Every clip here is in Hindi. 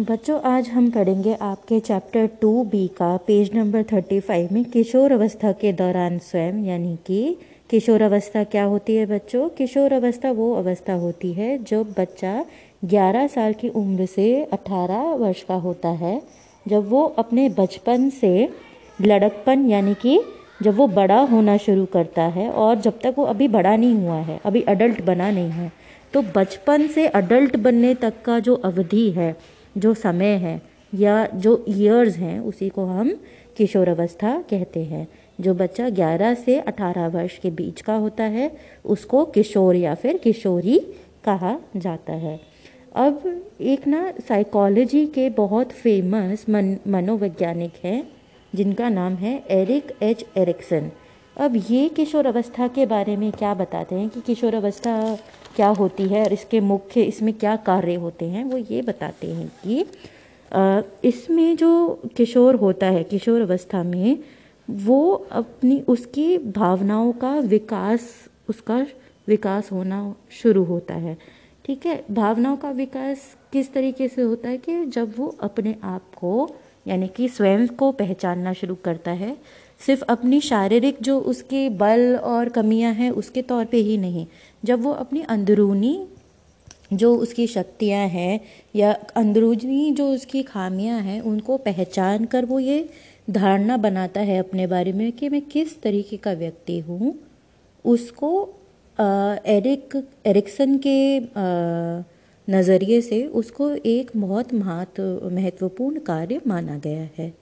बच्चों, आज हम पढ़ेंगे आपके चैप्टर टू बी का पेज नंबर थर्टी फाइव में किशोर अवस्था के दौरान स्वयं, यानी कि किशोर अवस्था क्या होती है बच्चों? किशोर अवस्था वो अवस्था होती है जब बच्चा 11 साल की उम्र से 18 वर्ष का होता है। जब वो अपने बचपन से लड़कपन, यानी कि जब वो बड़ा होना शुरू करता है और जब तक वो अभी बड़ा नहीं हुआ है, अभी अडल्ट बना नहीं है तो बचपन से अडल्ट बनने तक का जो अवधि है जो समय है या जो ईयर्स हैं, उसी को हम किशोरावस्था कहते हैं। जो बच्चा 11 से 18 वर्ष के बीच का होता है, उसको किशोर या फिर किशोरी कहा जाता है। अब एक ना साइकोलॉजी के बहुत फ़ेमस मन, मनोवैज्ञानिक हैं, जिनका नाम है एरिक एच एरिक्सन अब ये किशोर अवस्था के बारे में क्या बताते हैं कि किशोर अवस्था क्या होती है और इसके मुख्य, इसमें क्या कार्य होते हैं, वो ये बताते हैं कि इसमें जो किशोर होता है, किशोर अवस्था में, वो अपनी, उसकी भावनाओं का विकास, उसका विकास होना शुरू होता है। ठीक है? भावनाओं का विकास किस तरीके से होता है कि जब वो अपने आप को, यानी कि स्वयं को पहचानना शुरू करता है सिर्फ़ अपनी शारीरिक जो उसके बल और कमियाँ हैं, उसके तौर पे ही नहीं। जब वो अपनी अंदरूनी जो उसकी शक्तियाँ हैं या अंदरूनी जो उसकी खामियाँ हैं, उनको पहचान कर वो ये धारणा बनाता है अपने बारे में कि मैं किस तरीके का व्यक्ति हूँ। उसको एरिक, एरिक्सन के नज़रिए से उसको एक बहुत महत्व, महत्वपूर्ण कार्य माना गया है।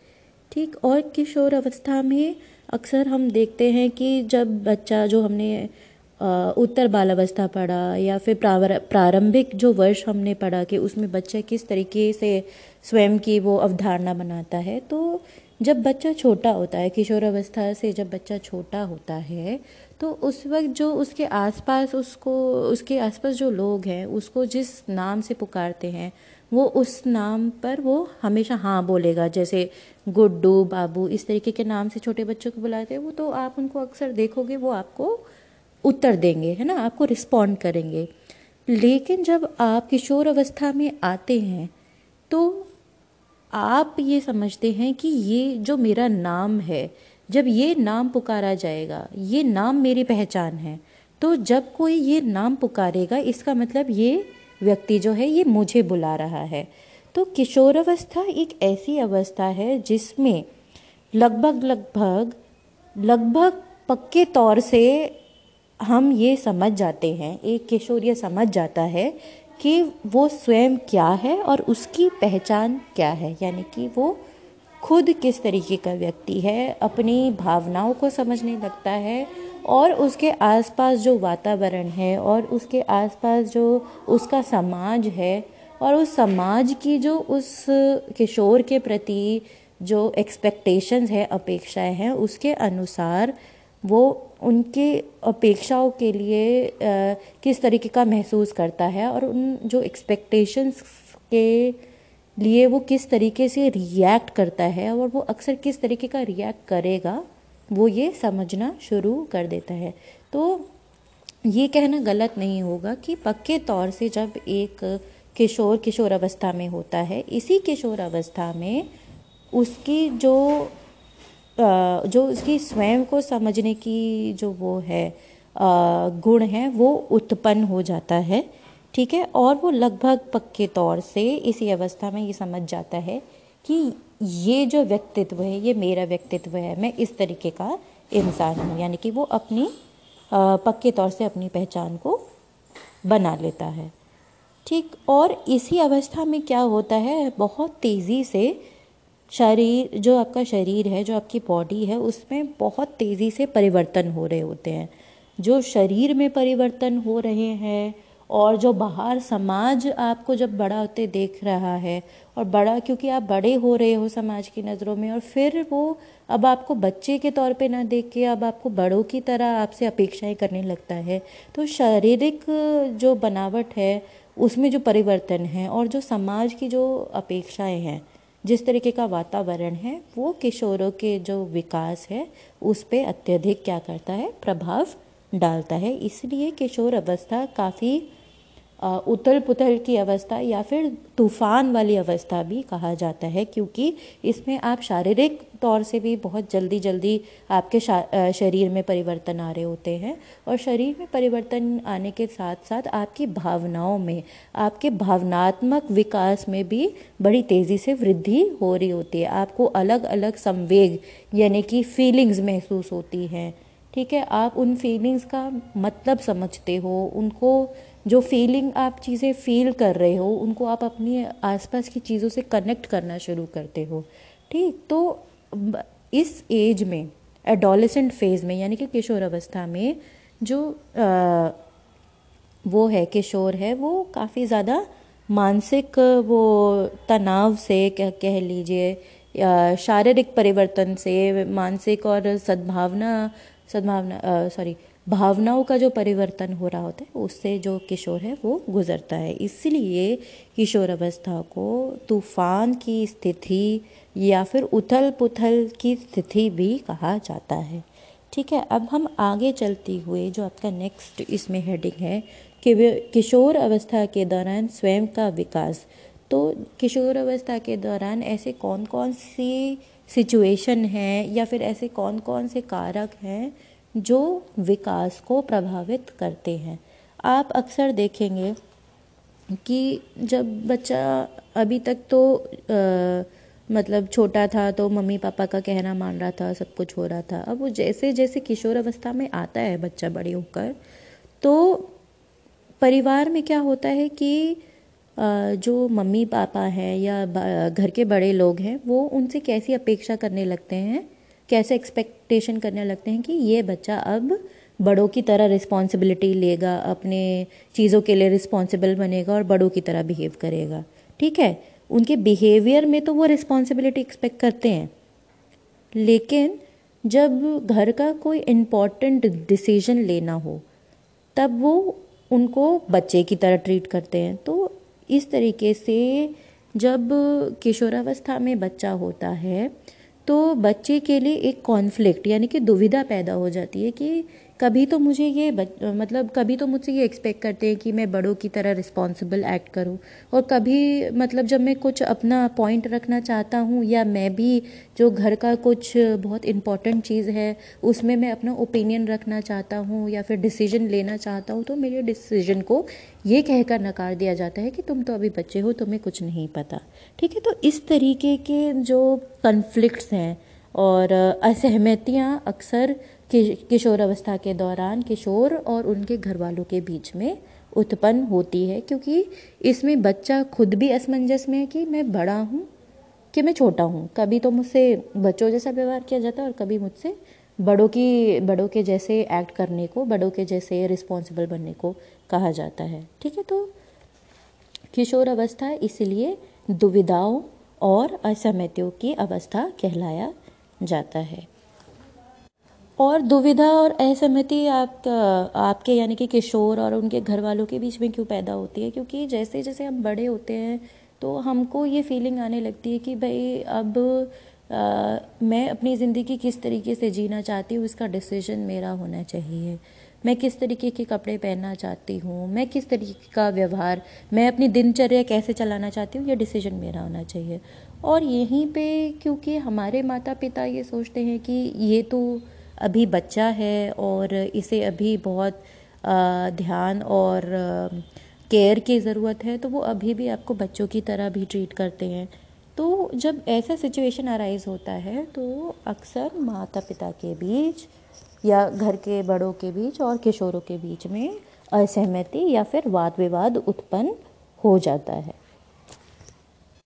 ठीक और किशोर अवस्था में अक्सर हम देखते हैं कि जब बच्चा जो हमने उत्तर बालावस्था पढ़ा या फिर प्रारंभिक जो वर्ष हमने पढ़ा कि उसमें बच्चा किस तरीके से स्वयं की वो अवधारणा बनाता है तो जब बच्चा छोटा होता है, किशोर अवस्था से जब बच्चा छोटा होता है तो उस वक्त जो उसके आसपास उसको, उसके आसपास जो लोग हैं, उसको जिस नाम से पुकारते हैं, वो उस नाम पर वो हमेशा हाँ बोलेगा। जैसे गुड्डू, बाबू, इस तरीके के नाम से छोटे बच्चों को बुलाते हैं, वो तो आप उनको अक्सर देखोगे, वो आपको उत्तर देंगे, है ना? आपको रिस्पॉन्ड करेंगे। लेकिन जब आप किशोर अवस्था में आते हैं तो आप ये समझते हैं कि ये जो मेरा नाम है, जब ये नाम पुकारा जाएगा, ये नाम मेरी पहचान है तो जब कोई ये नाम पुकारेगा, इसका मतलब ये व्यक्ति जो है, ये मुझे बुला रहा है। तो किशोरावस्था एक ऐसी अवस्था है जिसमें लगभग लगभग लगभग पक्के तौर से हम ये समझ जाते हैं, एक किशोर ये समझ जाता है कि वो स्वयं क्या है और उसकी पहचान क्या है, यानी कि वो खुद किस तरीके का व्यक्ति है, अपनी भावनाओं को समझने लगता है और उसके आसपास जो वातावरण है और उसके आसपास जो उसका समाज है और उस समाज की जो उस किशोर के प्रति जो एक्सपेक्टेशंस है अपेक्षाएँ हैं उसके अनुसार वो उनके अपेक्षाओं के लिए आ, किस तरीके का महसूस करता है और उन जो एक्सपेक्टेशंस के लिए वो किस तरीके से रिएक्ट करता है और वो अक्सर किस तरीके का रिएक्ट करेगा वो ये समझना शुरू कर देता है। तो ये कहना गलत नहीं होगा कि पक्के तौर से जब एक किशोर किशोर अवस्था में होता है। इसी किशोर अवस्था में उसकी जो जो उसकी स्वयं को समझने की जो वो है गुण है, वो उत्पन्न हो जाता है, ठीक है? और वो लगभग पक्के तौर से इसी अवस्था में ये समझ जाता है कि ये जो व्यक्तित्व है, ये मेरा व्यक्तित्व है, मैं इस तरीके का इंसान हूँ। यानी कि वो अपनी पक्के तौर से अपनी पहचान को बना लेता है। ठीक, और इसी अवस्था में क्या होता है? बहुत तेज़ी से शरीर, जो आपका शरीर है, जो आपकी बॉडी है, उसमें बहुत तेज़ी से परिवर्तन हो रहे होते हैं। जो शरीर में परिवर्तन हो रहे हैं, और जो बाहर समाज आपको जब बड़ा होते देख रहा है, और बड़ा क्योंकि आप बड़े हो रहे हो समाज की नज़रों में, और फिर वो अब आपको बच्चे के तौर पे ना देख के, अब आपको बड़ों की तरह आपसे अपेक्षाएँ करने लगता है। तो शारीरिक जो बनावट है, उसमें जो परिवर्तन है और जो समाज की जो अपेक्षाएँ हैं, जिस तरीके का वातावरण है, वो किशोरों के जो विकास है, उस पर अत्यधिक क्या करता है, प्रभाव डालता है। इसलिए किशोर अवस्था काफ़ी उथल पुथल की अवस्था या फिर तूफ़ान वाली अवस्था भी कहा जाता है, क्योंकि इसमें आप शारीरिक तौर से भी बहुत जल्दी जल्दी आपके शरीर में परिवर्तन आ रहे होते हैं और शरीर में परिवर्तन आने के साथ साथ आपकी भावनाओं में, आपके भावनात्मक विकास में भी बड़ी तेज़ी से वृद्धि हो रही होती है। आपको अलग अलग संवेग, यानी कि फीलिंग्स महसूस होती हैं। ठीक है, आप उन फीलिंग्स का मतलब समझते हो, उनको जो फीलिंग आप चीज़ें फील कर रहे हो उनको आप अपनी आसपास की चीज़ों से कनेक्ट करना शुरू करते हो। ठीक? तो इस एज में एडोलेसेंट फ़ेज़ में यानी कि किशोर अवस्था में जो आ, वो है किशोर है वो काफ़ी ज़्यादा मानसिक वो तनाव से कह कह लीजिए शारीरिक परिवर्तन से मानसिक और सद्भावना सद्भावना सॉरी भावनाओं का जो परिवर्तन हो रहा होता है, उससे जो किशोर है, वो गुजरता है। इसलिए किशोर अवस्था को तूफ़ान की स्थिति या फिर उथल पुथल की स्थिति भी कहा जाता है। ठीक है, अब हम आगे चलते हुए जो आपका नेक्स्ट इसमें हेडिंग है कि किशोर अवस्था के दौरान स्वयं का विकास। तो किशोर अवस्था के दौरान ऐसे कौन कौन सी सिचुएशन हैं या फिर ऐसे कौन कौन से कारक हैं जो विकास को प्रभावित करते हैं। आप अक्सर देखेंगे कि जब बच्चा अभी तक तो आ, मतलब छोटा था तो मम्मी पापा का कहना मान रहा था सब कुछ हो रहा था। अब वो जैसे जैसे किशोर अवस्था में आता है बच्चा बड़े होकर तो परिवार में क्या होता है कि जो मम्मी पापा हैं या घर के बड़े लोग हैं वो उनसे कैसी अपेक्षा करने लगते हैं? कैसे एक्सपेक्टेशन करने लगते हैं कि ये बच्चा अब बड़ों की तरह रिस्पॉन्सिबिलिटी लेगा, अपने चीज़ों के लिए रिस्पॉन्सिबल बनेगा और बड़ों की तरह बिहेव करेगा। ठीक है? उनके बिहेवियर में तो वो रिस्पॉन्सिबिलिटी एक्सपेक्ट करते हैं। लेकिन जब घर का कोई इंपॉर्टेंट डिसीज़न लेना हो, तब वो उनको बच्चे की तरह ट्रीट करते हैं। तो इस तरीके से जब किशोरावस्था में बच्चा होता है तो बच्चे के लिए एक कॉन्फ्लिक्ट यानी कि दुविधा पैदा हो जाती है कि कभी तो मुझे ये मतलब कभी तो मुझसे ये एक्सपेक्ट करते हैं कि मैं बड़ों की तरह रिस्पॉन्सिबल एक्ट करूँ। और कभी मतलब जब मैं कुछ अपना पॉइंट रखना चाहता हूँ या मैं भी जो घर का कुछ बहुत इंपॉर्टेंट चीज़ है, उसमें मैं अपना ओपिनियन रखना चाहता हूँ या फिर डिसीज़न लेना चाहता हूँ तो मेरे डिसीज़न को ये कहकर नकार दिया जाता है कि तुम तो अभी बच्चे हो, तुम्हें कुछ नहीं पता। ठीक है तो इस तरीके के जो कन्फ्लिक्ट्स हैं और असहमतियाँ अक्सर किशोर अवस्था के दौरान किशोर और उनके घर वालों के बीच में उत्पन्न होती है, क्योंकि इसमें बच्चा खुद भी असमंजस में है कि मैं बड़ा हूँ, कि मैं छोटा हूँ। कभी तो मुझसे बच्चों जैसा व्यवहार किया जाता है और कभी मुझसे बड़ों की, बड़ों के जैसे एक्ट करने को, बड़ों के जैसे रिस्पॉन्सिबल बनने को कहा जाता है। ठीक है तो किशोर अवस्था इसलिए दुविधाओं और असहमतियों की अवस्था कहलाया जाता है। और दुविधा और असहमति आप आपके यानी कि किशोर और उनके घर वालों के बीच में क्यों पैदा होती है? क्योंकि जैसे जैसे हम बड़े होते हैं तो हमको ये फीलिंग आने लगती है कि भाई अब आ, मैं अपनी ज़िंदगी किस तरीके से जीना चाहती हूँ इसका डिसीज़न मेरा होना चाहिए। मैं किस तरीके के कपड़े पहनना चाहती हूँ? मैं किस तरीके का व्यवहार मैं अपनी दिनचर्या कैसे चलाना चाहती हूँ? ये डिसीज़न मेरा होना चाहिए। और यहीं पे क्योंकि हमारे माता पिता ये सोचते हैं कि ये तो अभी बच्चा है और इसे अभी बहुत ध्यान और केयर की ज़रूरत है तो वो अभी भी आपको बच्चों की तरह भी ट्रीट करते हैं। तो जब ऐसा सिचुएशन अराइज होता है तो अक्सर माता पिता के बीच या घर के बड़ों के बीच और किशोरों के बीच में असहमति या फिर वाद विवाद उत्पन्न हो जाता है।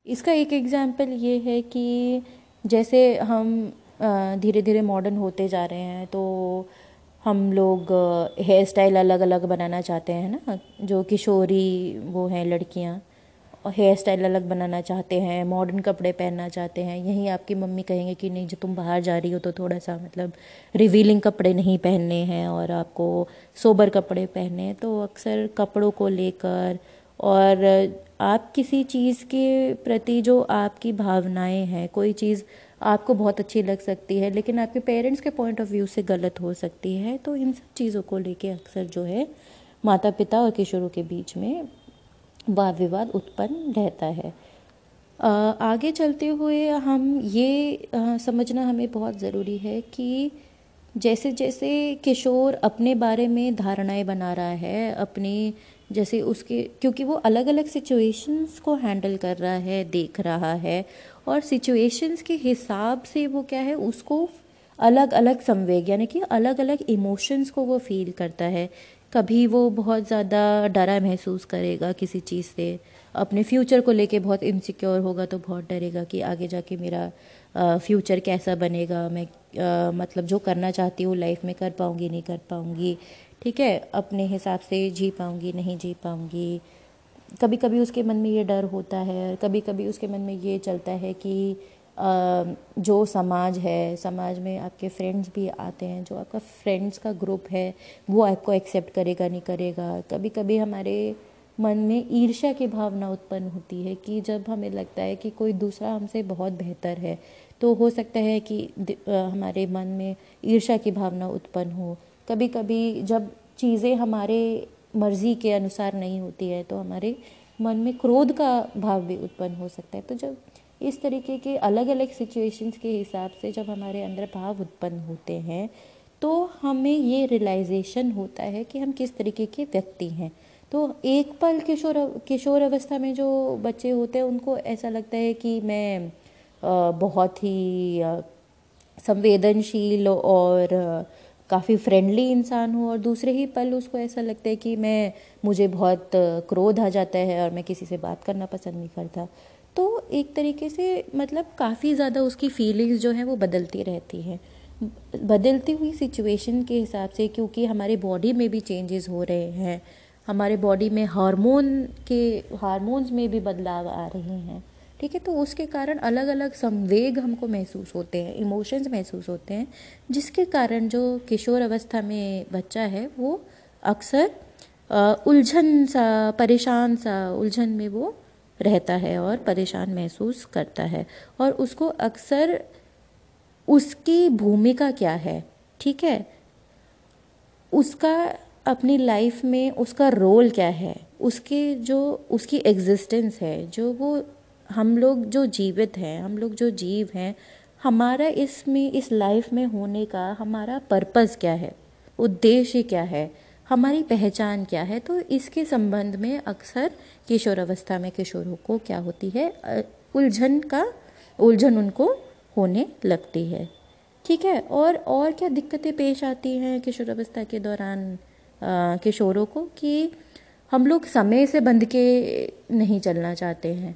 इसका एक एग्ज़ाम्पल ये है कि जैसे हम धीरे धीरे मॉडर्न होते जा रहे हैं तो हम लोग हेयर स्टाइल अलग अलग बनाना चाहते हैं ना? जो किशोरी वो हैं लड़कियाँ हेयर स्टाइल अलग बनाना चाहते हैं मॉडर्न कपड़े पहनना चाहते हैं। यहीं आपकी मम्मी कहेंगे कि नहीं जो तुम बाहर जा रही हो तो थोड़ा सा मतलब रिवीलिंग कपड़े नहीं पहनने हैं, और आपको सोबर कपड़े पहने तो अक्सर कपड़ों को लेकर, और आप किसी चीज़ के प्रति जो आपकी भावनाएँ हैं, कोई चीज़ आपको बहुत अच्छी लग सकती है, लेकिन आपके पेरेंट्स के पॉइंट ऑफ़ व्यू से गलत हो सकती है तो इन सब चीज़ों को लेके अक्सर जो है माता पिता और किशोरों के बीच में वाद विवाद उत्पन्न रहता है। आगे चलते हुए हम ये समझना हमें बहुत ज़रूरी है कि जैसे जैसे किशोर अपने बारे में धारणाएँ बना रहा है, अपनी जैसे उसके क्योंकि वो अलग अलग सिचुएशंस को हैंडल कर रहा है देख रहा है और सिचुएशंस के हिसाब से वो क्या है उसको अलग अलग संवेग यानी कि अलग अलग इमोशंस को वो फील करता है। कभी वो बहुत ज़्यादा डरा महसूस करेगा किसी चीज़ से अपने फ्यूचर को लेके बहुत इनसिक्योर होगा तो बहुत डरेगा कि आगे जाके मेरा फ्यूचर कैसा बनेगा मैं आ, मतलब जो करना चाहती हूँ लाइफ में कर पाऊँगी नहीं कर पाऊँगी। ठीक है, अपने हिसाब से जी पाऊँगी, नहीं जी पाऊँगी। कभी कभी उसके मन में ये डर होता है कभी कभी उसके मन में ये चलता है कि जो समाज है, समाज में आपके फ्रेंड्स भी आते हैं, जो आपका फ्रेंड्स का ग्रुप है, वो आपको एक्सेप्ट करेगा, नहीं करेगा। कभी कभी हमारे मन में ईर्ष्या की भावना उत्पन्न होती है कि जब हमें लगता है कि कोई दूसरा हमसे बहुत बेहतर है तो हो सकता है कि हमारे मन में ईर्ष्या की भावना उत्पन्न हो। कभी कभी जब चीज़ें हमारे मर्ज़ी के अनुसार नहीं होती है तो हमारे मन में क्रोध का भाव भी उत्पन्न हो सकता है। तो जब इस तरीके के अलग अलग सिचुएशंस के हिसाब से जब हमारे अंदर भाव उत्पन्न होते हैं तो हमें ये रियलाइजेशन होता है कि हम किस तरीके के व्यक्ति हैं। तो एक पल किशोर किशोर अवस्था में जो बच्चे होते हैं, उनको ऐसा लगता है कि मैं बहुत ही संवेदनशील और काफ़ी फ्रेंडली इंसान हूँ और दूसरे ही पल उसको ऐसा लगता है कि मैं, मुझे बहुत क्रोध आ जाता है और मैं किसी से बात करना पसंद नहीं करता। तो एक तरीके से मतलब काफ़ी ज़्यादा उसकी फीलिंग्स जो हैं वो बदलती रहती हैं। बदलती हुई सिचुएशन के हिसाब से क्योंकि हमारे बॉडी में भी चेंजेस हो रहे हैं, हमारे बॉडी में हार्मोन के हार्मोन्स में भी बदलाव आ रहे हैं। ठीक है तो उसके कारण अलग अलग संवेग हमको महसूस होते हैं इमोशंस महसूस होते हैं, जिसके कारण जो किशोर अवस्था में बच्चा है, वो अक्सर उलझन सा, परेशान सा उलझन में वो रहता है और परेशान महसूस करता है। और उसको अक्सर, उसकी भूमिका क्या है, ठीक है? उसका, अपनी लाइफ में उसका रोल क्या है, उसके जो, उसकी एग्जिस्टेंस है, जो वो हम लोग जो जीवित हैं, हम लोग जो जीव हैं, हमारा इसमें, इस लाइफ में होने का हमारा पर्पज़ क्या है? उद्देश्य क्या है? हमारी पहचान क्या है? तो इसके संबंध में अक्सर किशोर अवस्था में किशोरों को क्या होती है? उलझन का, उलझन उनको होने लगती है। ठीक है? और और क्या दिक्कतें पेश आती हैं किशोर अवस्था के दौरान किशोरों को कि हम लोग समय से बंध के नहीं चलना चाहते हैं।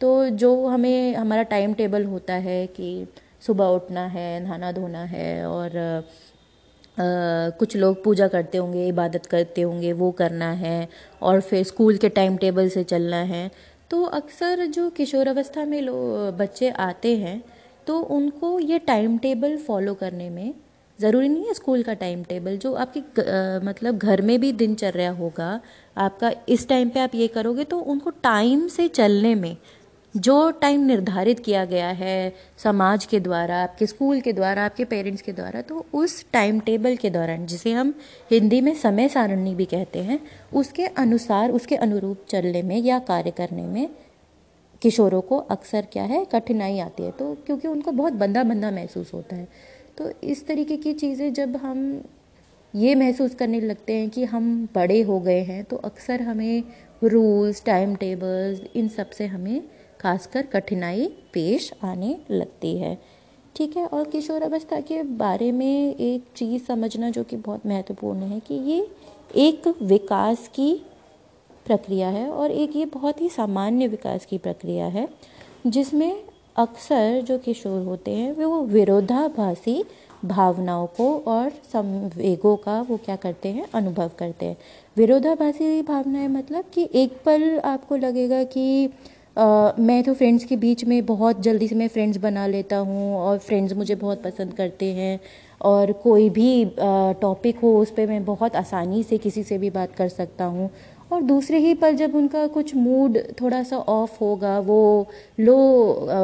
तो जो हमें हमारा टाइम टेबल होता है कि सुबह उठना है नहाना धोना है और आ, कुछ लोग पूजा करते होंगे इबादत करते होंगे वो करना है और फिर स्कूल के टाइम टेबल से चलना है। तो अक्सर जो किशोरावस्था में लोग बच्चे आते हैं तो उनको ये टाइम टेबल फॉलो करने में ज़रूरी नहीं है स्कूल का टाइम टेबल जो आपकी मतलब घर में भी दिनचर्या होगा आपका इस टाइम पे आप ये करोगे तो उनको टाइम से चलने में जो टाइम निर्धारित किया गया है समाज के द्वारा, आपके स्कूल के द्वारा, आपके पेरेंट्स के द्वारा तो उस टाइम टेबल के दौरान, जिसे हम हिंदी में समय सारणी भी कहते हैं, उसके अनुसार, उसके अनुरूप चलने में या कार्य करने में किशोरों को अक्सर क्या है, कठिनाई आती है। तो क्योंकि उनको बहुत बंदा बंदा महसूस होता है। तो इस तरीके की चीज़ें जब हम ये महसूस करने लगते हैं कि हम बड़े हो गए हैं तो अक्सर हमें रूल्स, टाइम टेबल्स, इन सबसे हमें खासकर कठिनाई पेश आने लगती है। ठीक है, और किशोर अवस्था के बारे में एक चीज़ समझना जो कि बहुत महत्वपूर्ण है कि ये एक विकास की प्रक्रिया है और एक ये बहुत ही सामान्य विकास की प्रक्रिया है, जिसमें अक्सर जो किशोर होते हैं, वे वो विरोधाभासी भावनाओं को और संवेगों का वो क्या करते हैं? अनुभव करते हैं। विरोधाभासी भावनाएँ मतलब कि एक पल आपको लगेगा कि आ, मैं तो फ्रेंड्स के बीच में बहुत जल्दी से मैं फ्रेंड्स बना लेता हूँ और फ्रेंड्स मुझे बहुत पसंद करते हैं और कोई भी टॉपिक हो उस पर मैं बहुत आसानी से किसी से भी बात कर सकता हूँ। और दूसरे ही पल जब उनका कुछ मूड थोड़ा सा ऑफ़ होगा, वो लो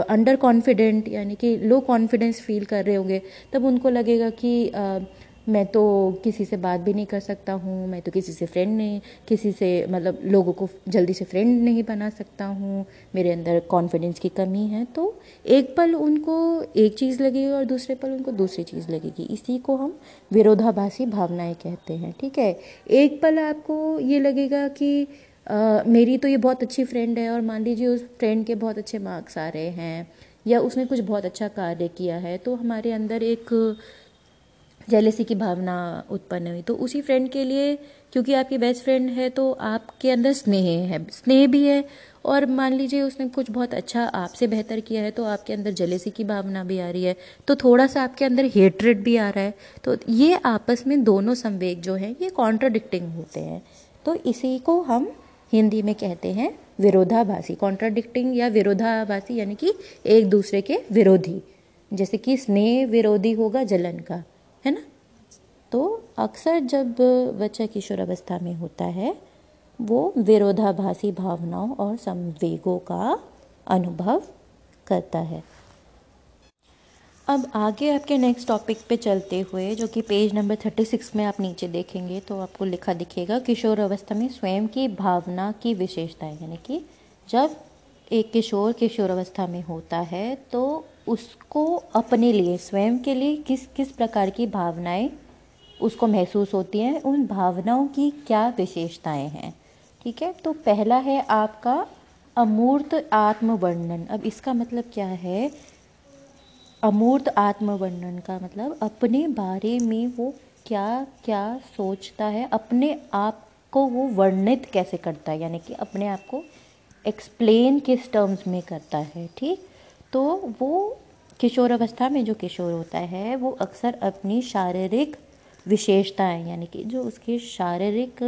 अंडर कॉन्फिडेंट यानी कि लो कॉन्फिडेंस फील कर रहे होंगे, तब उनको लगेगा कि मैं तो किसी से बात भी नहीं कर सकता हूँ मैं तो किसी से फ्रेंड नहीं किसी से मतलब लोगों को जल्दी से फ्रेंड नहीं बना सकता हूँ मेरे अंदर कॉन्फिडेंस की कमी है तो एक पल उनको एक चीज़ लगेगी और दूसरे पल उनको दूसरी चीज़ लगेगी। इसी को हम विरोधाभासी भावनाएँ कहते हैं ठीक है? एक पल आपको ये लगेगा कि आ, मेरी तो ये बहुत अच्छी फ्रेंड है और मान लीजिए उस फ्रेंड के बहुत अच्छे मार्क्स आ रहे हैं या उसने कुछ बहुत अच्छा कार्य किया है तो हमारे अंदर एक जेलेसी की भावना उत्पन्न हुई। तो उसी फ्रेंड के लिए, क्योंकि आपकी बेस्ट फ्रेंड है तो आपके अंदर स्नेह है, स्नेह भी है, और मान लीजिए उसने कुछ बहुत अच्छा आपसे बेहतर किया है तो आपके अंदर जलेसी की भावना भी आ रही है तो थोड़ा सा आपके अंदर हेटरेट भी आ रहा है तो ये आपस में दोनों संवेग जो हैं, ये कॉन्ट्राडिक्टिंग होते हैं। तो इसी को हम हिंदी में कहते हैं विरोधाभासी। कॉन्ट्राडिक्टिंग या विरोधाभासी यानी कि एक दूसरे के विरोधी। जैसे कि स्नेह विरोधी होगा जलन का। है ना? तो अक्सर जब बच्चा किशोर अवस्था में होता है, वो विरोधाभासी भावनाओं और संवेगों का अनुभव करता है। अब आगे आपके नेक्स्ट टॉपिक पे चलते हुए, जो कि पेज नंबर थर्टी सिक्स में आप नीचे देखेंगे तो आपको लिखा दिखेगा, किशोर अवस्था में स्वयं की भावना की विशेषताएँ, यानी कि जब एक किशोर किशोर अवस्था में होता है तो उसको अपने लिए, स्वयं के लिए किस किस प्रकार की भावनाएँ उसको महसूस होती हैं, उन भावनाओं की क्या विशेषताएँ हैं? ठीक है? तो पहला है आपका अमूर्त आत्मवर्णन। अब इसका मतलब क्या है? अमूर्त आत्मवर्णन का मतलब अपने बारे में वो क्या क्या सोचता है, अपने आप को वो वर्णित कैसे करता है? यानी कि अपने आप को एक्सप्लेन किस टर्म्स में करता है, ठीक? तो वो किशोर अवस्था में जो किशोर होता है, वो अक्सर अपनी शारीरिक विशेषताएँ, यानी कि जो उसके शारीरिक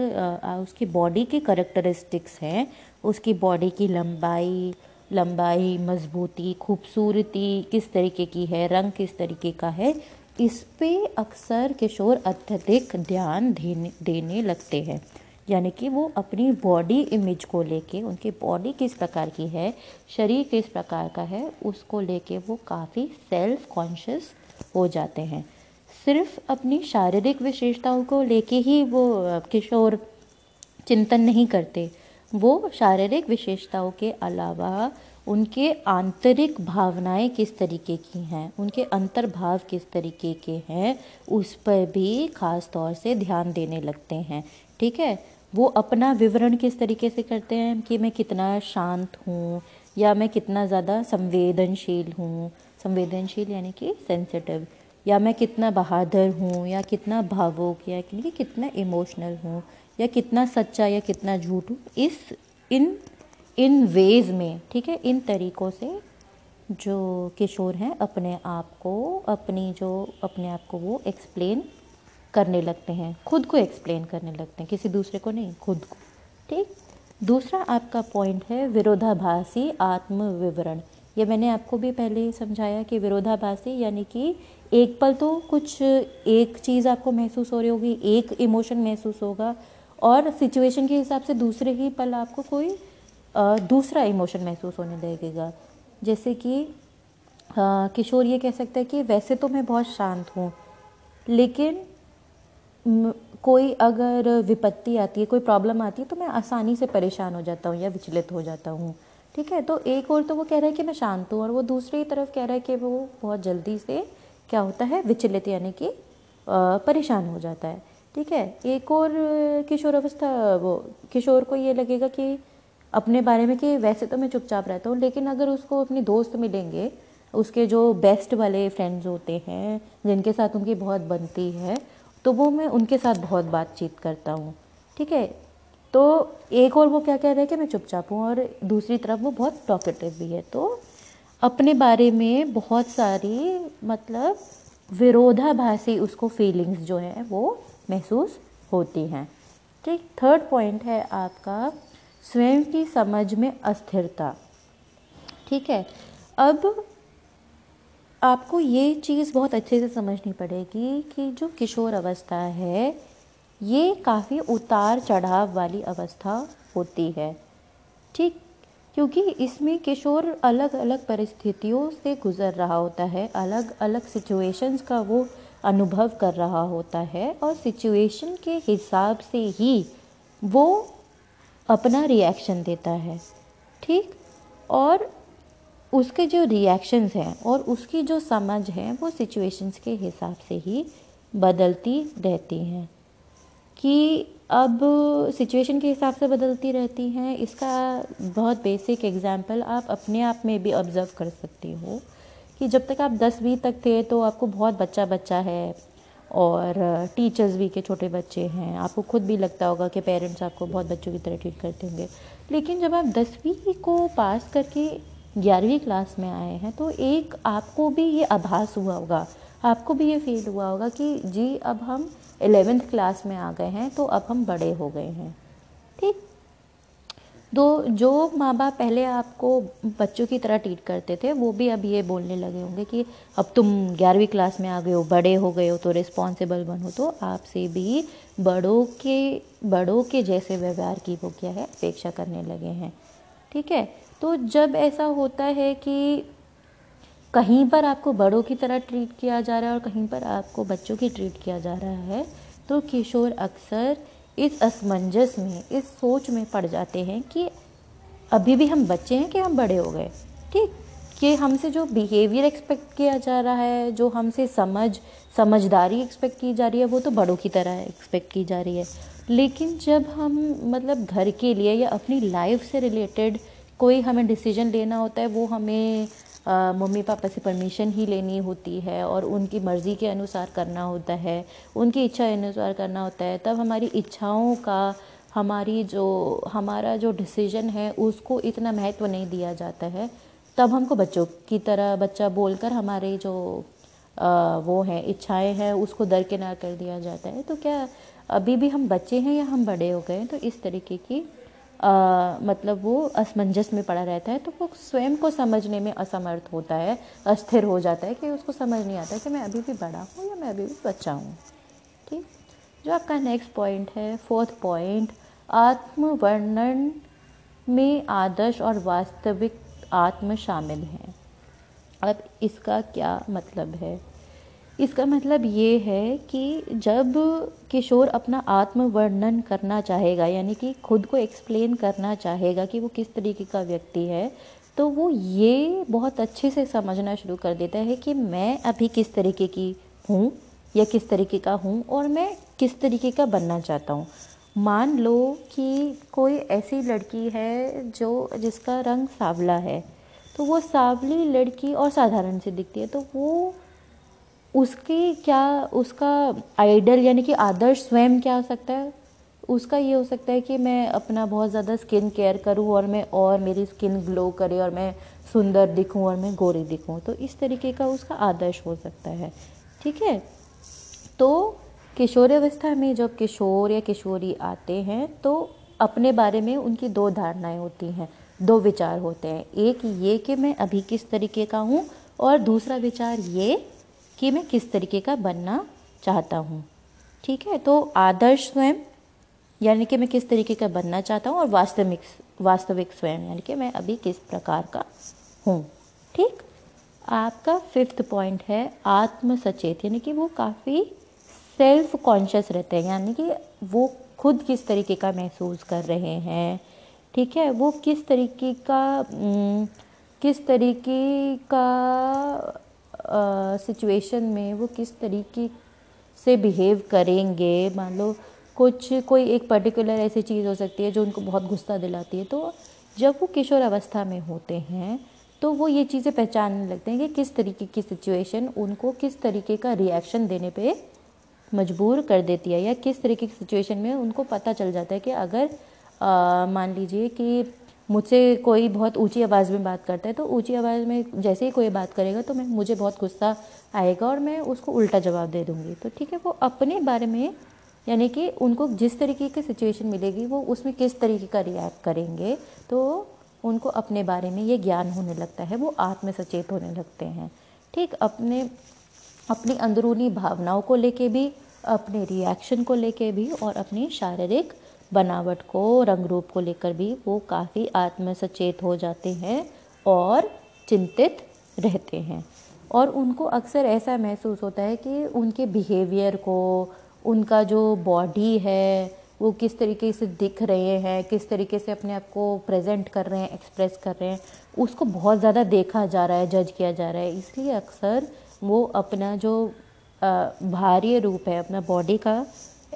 उसकी बॉडी के करेक्टरिस्टिक्स हैं, उसकी बॉडी की लंबाई लंबाई, मजबूती, खूबसूरती किस तरीके की है, रंग किस तरीके का है, इस पे अक्सर किशोर अत्यधिक ध्यान देने देने लगते हैं। यानी कि वो अपनी बॉडी इमेज को लेके, उनकी बॉडी किस प्रकार की है, शरीर किस प्रकार का है, उसको लेके वो काफ़ी सेल्फ कॉन्शियस हो जाते हैं। सिर्फ़ अपनी शारीरिक विशेषताओं को लेके ही वो किशोर चिंतन नहीं करते। वो शारीरिक विशेषताओं के अलावा उनके आंतरिक भावनाएँ किस तरीके की हैं, उनके अंतर्भाव किस तरीके के हैं, उस पर भी ख़ास तौर से ध्यान देने लगते हैं। ठीक है? वो अपना विवरण किस तरीके से करते हैं कि मैं कितना शांत हूँ या मैं कितना ज़्यादा संवेदनशील हूँ? संवेदनशील यानी कि सेंसिटिव या मैं कितना बहादुर हूँ या कितना भावुक या कि कितना इमोशनल हूँ या कितना सच्चा या कितना झूठ हूँ? इस, इन इन वेज में, ठीक है? इन तरीक़ों से जो किशोर हैं अपने आप को, अपनी जो, अपने आप को वो एक्सप्लेन करने लगते हैं, खुद को एक्सप्लेन करने लगते हैं, किसी दूसरे को नहीं, खुद को। ठीक? दूसरा आपका पॉइंट है विरोधाभासी आत्म विवरण ये मैंने आपको भी पहले ही समझाया कि विरोधाभासी यानी कि एक पल तो कुछ एक चीज़ आपको महसूस हो रही होगी, एक इमोशन महसूस होगा और सिचुएशन के हिसाब से दूसरे ही पल आपको कोई दूसरा इमोशन महसूस होने लगेगा। जैसे कि किशोर ये कह सकते हैं कि वैसे तो मैं बहुत शांत हूँ, लेकिन कोई अगर विपत्ति आती है, कोई प्रॉब्लम आती है तो मैं आसानी से परेशान हो जाता हूँ या विचलित हो जाता हूँ। ठीक है? तो एक और तो वो कह रहा है कि मैं शांत हूँ और वो दूसरी तरफ़ कह रहा है कि वो बहुत जल्दी से क्या होता है, विचलित यानी कि परेशान हो जाता है। ठीक है? एक और किशोर अवस्था, वो किशोर को ये लगेगा कि अपने बारे में कि वैसे तो मैं चुपचाप रहता हूँ, लेकिन अगर उसको अपनी दोस्त मिलेंगे, उसके जो बेस्ट वाले फ्रेंड्स होते हैं, जिनके साथ उनकी बहुत बनती है तो वो मैं उनके साथ बहुत बातचीत करता हूँ, ठीक है? तो एक और वो क्या कह रहे हैं कि मैं चुपचाप हूँ और दूसरी तरफ़ वो बहुत टॉकेटिव भी है। तो अपने बारे में बहुत सारी मतलब विरोधाभासी उसको फीलिंग्स जो है वो महसूस होती हैं, ठीक? थर्ड पॉइंट है आपका, स्वयं की समझ में अस्थिरता, ठीक है? अब आपको ये चीज़ बहुत अच्छे से समझनी पड़ेगी कि जो किशोर अवस्था है, ये काफ़ी उतार चढ़ाव वाली अवस्था होती है। ठीक? क्योंकि इसमें किशोर अलग अलग परिस्थितियों से गुज़र रहा होता है अलग अलग सिचुएशंस का वो अनुभव कर रहा होता है और सिचुएशन के हिसाब से ही वो अपना रिएक्शन देता है। ठीक? और उसके जो रिएक्शंस हैं और उसकी जो समझ है, वो सिचुएशंस के हिसाब से ही बदलती रहती हैं। कि अब सिचुएशन के हिसाब से बदलती रहती हैं, इसका बहुत बेसिक एग्जांपल आप अपने आप में भी ऑब्ज़र्व कर सकती हो कि जब तक आप दसवीं तक थे तो आपको बहुत बच्चा बच्चा है और टीचर्स भी के छोटे बच्चे हैं। आपको खुद भी लगता होगा कि पेरेंट्स आपको बहुत बच्चों की तरह ट्रीट करते होंगे। लेकिन जब आप दसवीं को पास करके ग्यारहवीं क्लास में आए हैं तो एक आपको भी ये आभास हुआ होगा, आपको भी ये फील हुआ होगा कि जी, अब हम एलेवेंथ क्लास में आ गए हैं तो अब हम बड़े हो गए हैं। ठीक? तो जो माँ बाप पहले आपको बच्चों की तरह ट्रीट करते थे, वो भी अब ये बोलने लगे होंगे कि, अब तुम ग्यारहवीं क्लास में आ गए हो, बड़े हो गए हो तो रिस्पॉन्सिबल बनो। तो आपसे भी बड़ों के बड़ों के जैसे व्यवहार की वो क्या है, अपेक्षा करने लगे हैं। ठीक है? तो जब ऐसा होता है कि कहीं पर आपको बड़ों की तरह ट्रीट किया जा रहा है और कहीं पर आपको बच्चों की ट्रीट किया जा रहा है तो किशोर अक्सर इस असमंजस में, इस सोच में पड़ जाते हैं कि अभी भी हम बच्चे हैं कि हम बड़े हो गए? ठीक, कि हमसे जो बिहेवियर एक्सपेक्ट किया जा रहा है, जो हमसे समझ, समझदारी एक्सपेक्ट की जा रही है, वो तो बड़ों की तरह एक्सपेक्ट की जा रही है। लेकिन जब हम मतलब घर के लिए या अपनी लाइफ से रिलेटेड कोई हमें डिसीज़न लेना होता है वो हमें मम्मी पापा से परमिशन ही लेनी होती है और उनकी मर्ज़ी के अनुसार करना होता है। उनकी इच्छा अनुसार करना होता है। तब हमारी इच्छाओं का हमारी जो हमारा जो डिसीज़न है उसको इतना महत्व नहीं दिया जाता है। तब हमको बच्चों की तरह बच्चा बोलकर हमारे जो आ, वो हैं इच्छाएँ हैं उसको दरकिनार कर दिया जाता है। तो क्या अभी भी हम बच्चे हैं या हम बड़े हो गए हैं? तो इस तरीके की मतलब वो असमंजस में पड़ा रहता है तो वो स्वयं को समझने में असमर्थ होता है, अस्थिर हो जाता है कि उसको समझ नहीं आता कि मैं अभी भी बड़ा हूँ या मैं अभी भी बच्चा हूँ। ठीक? जो आपका नेक्स्ट पॉइंट है फोर्थ पॉइंट आत्मवर्णन में आदर्श और वास्तविक आत्म शामिल हैं। अब इसका क्या मतलब है? इसका मतलब ये है कि जब किशोर अपना आत्मवर्णन करना चाहेगा, यानी कि खुद को एक्सप्लेन करना चाहेगा कि वो किस तरीके का व्यक्ति है तो वो ये बहुत अच्छे से समझना शुरू कर देता है कि मैं अभी किस तरीके की हूँ या किस तरीके का हूँ और मैं किस तरीके का बनना चाहता हूँ। मान लो कि कोई ऐसी लड़की है जो, जिसका रंग सांवला है तो वो सांवली लड़की और साधारण से दिखती है तो वो उसकी क्या, उसका आइडल यानी कि आदर्श स्वयं क्या हो सकता है? उसका ये हो सकता है कि मैं अपना बहुत ज़्यादा स्किन केयर करूँ और मैं और मेरी स्किन ग्लो करे और मैं सुंदर दिखूँ और मैं गोरी दिखूँ। तो इस तरीके का उसका आदर्श हो सकता है। ठीक है? तो किशोरावस्था में जब किशोर या किशोरी आते हैं तो अपने बारे में उनकी दो धारणाएँ होती हैं, दो विचार होते हैं। एक ये कि मैं अभी किस तरीके का हूँ और दूसरा विचार ये कि मैं किस तरीके का बनना चाहता हूँ। ठीक है? तो आदर्श स्वयं, यानी कि मैं किस तरीके का बनना चाहता हूँ और वास्तविक वास्तविक स्वयं, यानी कि मैं अभी किस प्रकार का हूँ। ठीक? आपका फिफ्थ पॉइंट है आत्म सचेत यानी कि वो काफ़ी सेल्फ कॉन्शियस रहते हैं, यानी कि वो खुद किस तरीके का महसूस कर रहे हैं। ठीक है? वो किस तरीके का किस तरीके का सिचुएशन में वो किस तरीके से बिहेव करेंगे? मान लो, कुछ, कोई एक पर्टिकुलर ऐसी चीज़ हो सकती है जो उनको बहुत गुस्सा दिलाती है। तो जब वो किशोर अवस्था में होते हैं तो वो ये चीज़ें पहचानने लगते हैं कि किस तरीके की सिचुएशन उनको किस तरीके का रिएक्शन देने पे मजबूर कर देती है या किस तरीके की सिचुएशन में उनको पता चल जाता है कि अगर मान लीजिए कि मुझसे कोई बहुत ऊँची आवाज़ में बात करता है तो ऊँची आवाज़ में जैसे ही कोई बात करेगा तो मैं, मुझे बहुत गुस्सा आएगा और मैं उसको उल्टा जवाब दे दूँगी। तो ठीक है, वो अपने बारे में, यानी कि उनको जिस तरीके की सिचुएशन मिलेगी, वो उसमें किस तरीके का रिएक्ट करेंगे तो उनको अपने बारे में ये ज्ञान होने लगता है, वो आत्म सचेत होने लगते हैं। ठीक, अपने, अपनी अंदरूनी भावनाओं को लेके भी, अपने रिएक्शन को लेके भी और अपनी शारीरिक बनावट को रंग रूप को लेकर भी वो काफ़ी आत्मसचेत हो जाते हैं और चिंतित रहते हैं। और उनको अक्सर ऐसा महसूस होता है कि उनके बिहेवियर को, उनका जो बॉडी है, वो किस तरीके से दिख रहे हैं, किस तरीके से अपने आप को प्रेजेंट कर रहे हैं एक्सप्रेस कर रहे हैं, उसको बहुत ज़्यादा देखा जा रहा है जज किया जा रहा है। इसलिए अक्सर वो अपना जो बाहरी रूप है, अपना बॉडी का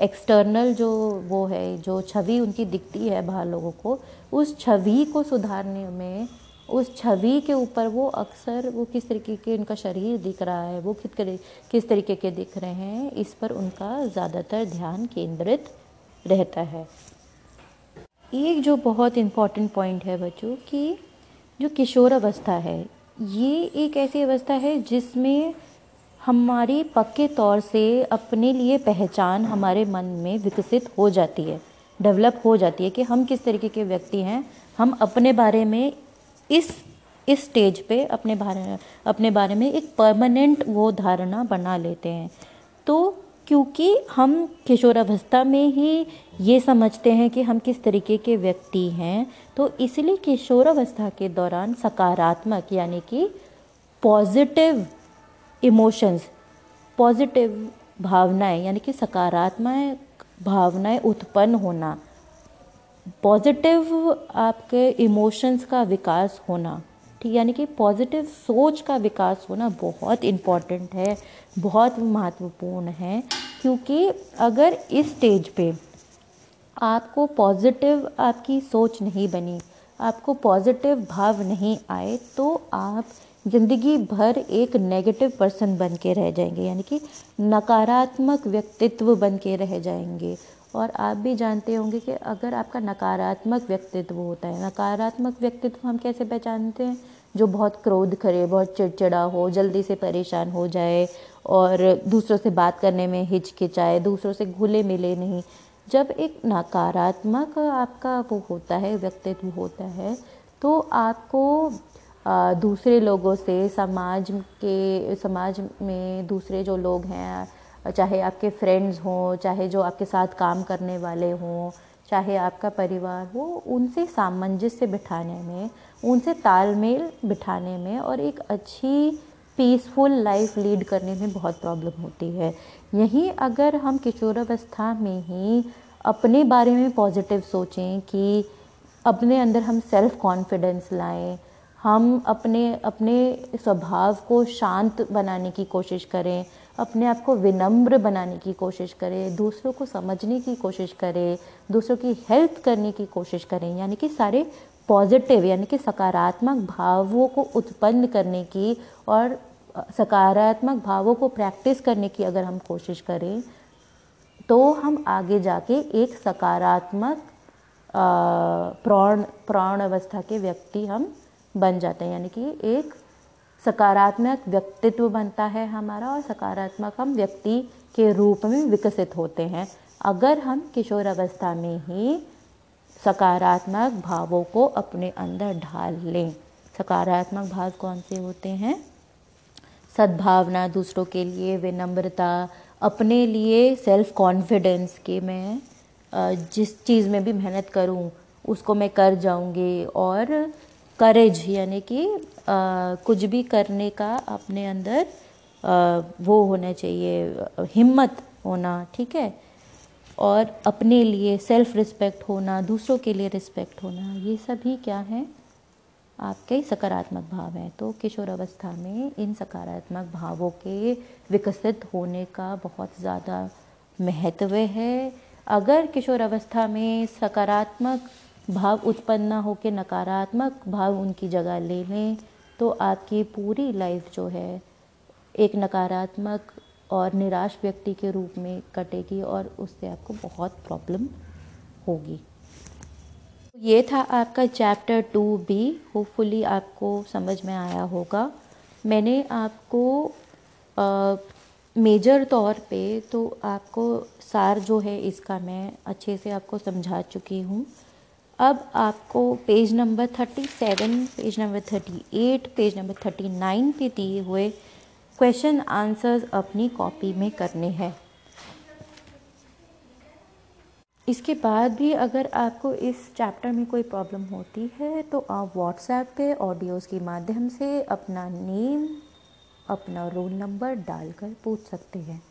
एक्सटर्नल जो वो है, जो छवि उनकी दिखती है बाहर लोगों को, उस छवि को सुधारने में, उस छवि के ऊपर वो अक्सर वो किस तरीके के उनका शरीर दिख रहा है, वो किस किस तरीके के दिख रहे हैं, इस पर उनका ज़्यादातर ध्यान केंद्रित रहता है। एक जो बहुत इंपॉर्टेंट पॉइंट है बच्चों, कि जो किशोर अवस्था है, ये एक ऐसी अवस्था है जिसमें हमारी पक्के तौर से अपने लिए पहचान हमारे मन में विकसित हो जाती है डेवलप हो जाती है कि हम किस तरीके के व्यक्ति हैं, हम अपने बारे में इस इस स्टेज पे अपने बारे अपने बारे में एक परमानेंट वो धारणा बना लेते हैं। तो क्योंकि हम किशोरावस्था में ही ये समझते हैं कि हम किस तरीके के व्यक्ति हैं तो इसलिए किशोरावस्था के दौरान सकारात्मक यानी कि पॉजिटिव इमोशंस, पॉजिटिव भावनाएँ, यानी कि सकारात्मक भावनाएँ उत्पन्न होना, पॉजिटिव आपके इमोशंस का विकास होना, ठीक, यानी कि पॉजिटिव सोच का विकास होना बहुत इंपॉर्टेंट है, बहुत महत्वपूर्ण है, क्योंकि अगर इस स्टेज पे आपको पॉजिटिव आपकी सोच नहीं बनी, आपको पॉजिटिव भाव नहीं आए तो आप ज़िंदगी भर एक नेगेटिव पर्सन बन के रह जाएँगे, यानी कि नकारात्मक व्यक्तित्व बन के रह जाएँगे। और आप भी जानते होंगे कि अगर आपका नकारात्मक व्यक्तित्व होता है, नकारात्मक व्यक्तित्व हम कैसे पहचानते हैं? जो बहुत क्रोध करे, बहुत चिड़चिड़ा हो, जल्दी से परेशान हो जाए, और दूसरों से बात करने में हिचकिचाए, दूसरों से घुले मिले नहीं। जब एक नकारात्मक आपका वो होता है, व्यक्तित्व होता है तो आपको दूसरे लोगों से समाज के, समाज में दूसरे जो लोग हैं, चाहे आपके फ्रेंड्स हों, चाहे जो आपके साथ काम करने वाले हों, चाहे आपका परिवार हो, उनसे सामंजस्य बिठाने में, उनसे तालमेल बिठाने में और एक अच्छी पीसफुल लाइफ लीड करने में बहुत प्रॉब्लम होती है। यहीं अगर हम किशोरावस्था में ही अपने बारे में पॉजिटिव सोचें कि अपने अंदर हम सेल्फ कॉन्फिडेंस लाएँ हम अपने अपने स्वभाव को शांत बनाने की कोशिश करें, अपने आप को विनम्र बनाने की कोशिश करें, दूसरों को समझने की कोशिश करें, दूसरों की हेल्प करने की कोशिश करें, यानी कि सारे पॉजिटिव, यानी कि सकारात्मक भावों को उत्पन्न करने की और सकारात्मक भावों को प्रैक्टिस करने की अगर हम कोशिश करें तो हम आगे जाके एक सकारात्मक प्रौण प्राण अवस्था के व्यक्ति हम बन जाते हैं, यानी कि एक सकारात्मक व्यक्तित्व बनता है हमारा और सकारात्मक हम व्यक्ति के रूप में विकसित होते हैं। अगर हम किशोर अवस्था में ही सकारात्मक भावों को अपने अंदर ढाल लें, सकारात्मक भाव कौन से होते हैं? सद्भावना दूसरों के लिए, विनम्रता, अपने लिए सेल्फ कॉन्फिडेंस कि मैं जिस चीज़ में भी मेहनत करूँ, उसको मैं कर जाऊँगी और करेज यानी कि कुछ भी करने का अपने अंदर वो होना चाहिए, हिम्मत होना, ठीक है? और अपने लिए सेल्फ रिस्पेक्ट होना, दूसरों के लिए रिस्पेक्ट होना, ये सभी क्या है? आपके सकारात्मक भाव हैं। तो किशोर अवस्था में इन सकारात्मक भावों के विकसित होने का बहुत ज़्यादा महत्व है। अगर किशोर अवस्था में सकारात्मक भाव उत्पन्न ना हो के नकारात्मक भाव उनकी जगह ले लें तो आपकी पूरी लाइफ जो है एक नकारात्मक और निराश व्यक्ति के रूप में कटेगी और उससे आपको बहुत प्रॉब्लम होगी। ये था आपका चैप्टर टू बी होपफुली आपको समझ में आया होगा। मैंने आपको आ, मेजर तौर पे तो आपको सार जो है इसका मैं अच्छे से आपको समझा चुकी हूँ। अब आपको page number thirty seven page number thirty eight page number thirty nine पे दिए हुए क्वेश्चन आंसर्स अपनी कॉपी में करने हैं। इसके बाद भी अगर आपको इस चैप्टर में कोई प्रॉब्लम होती है तो आप व्हाट्सएप पे ऑडियोज़ के माध्यम से अपना नेम अपना रोल नंबर डालकर पूछ सकते हैं।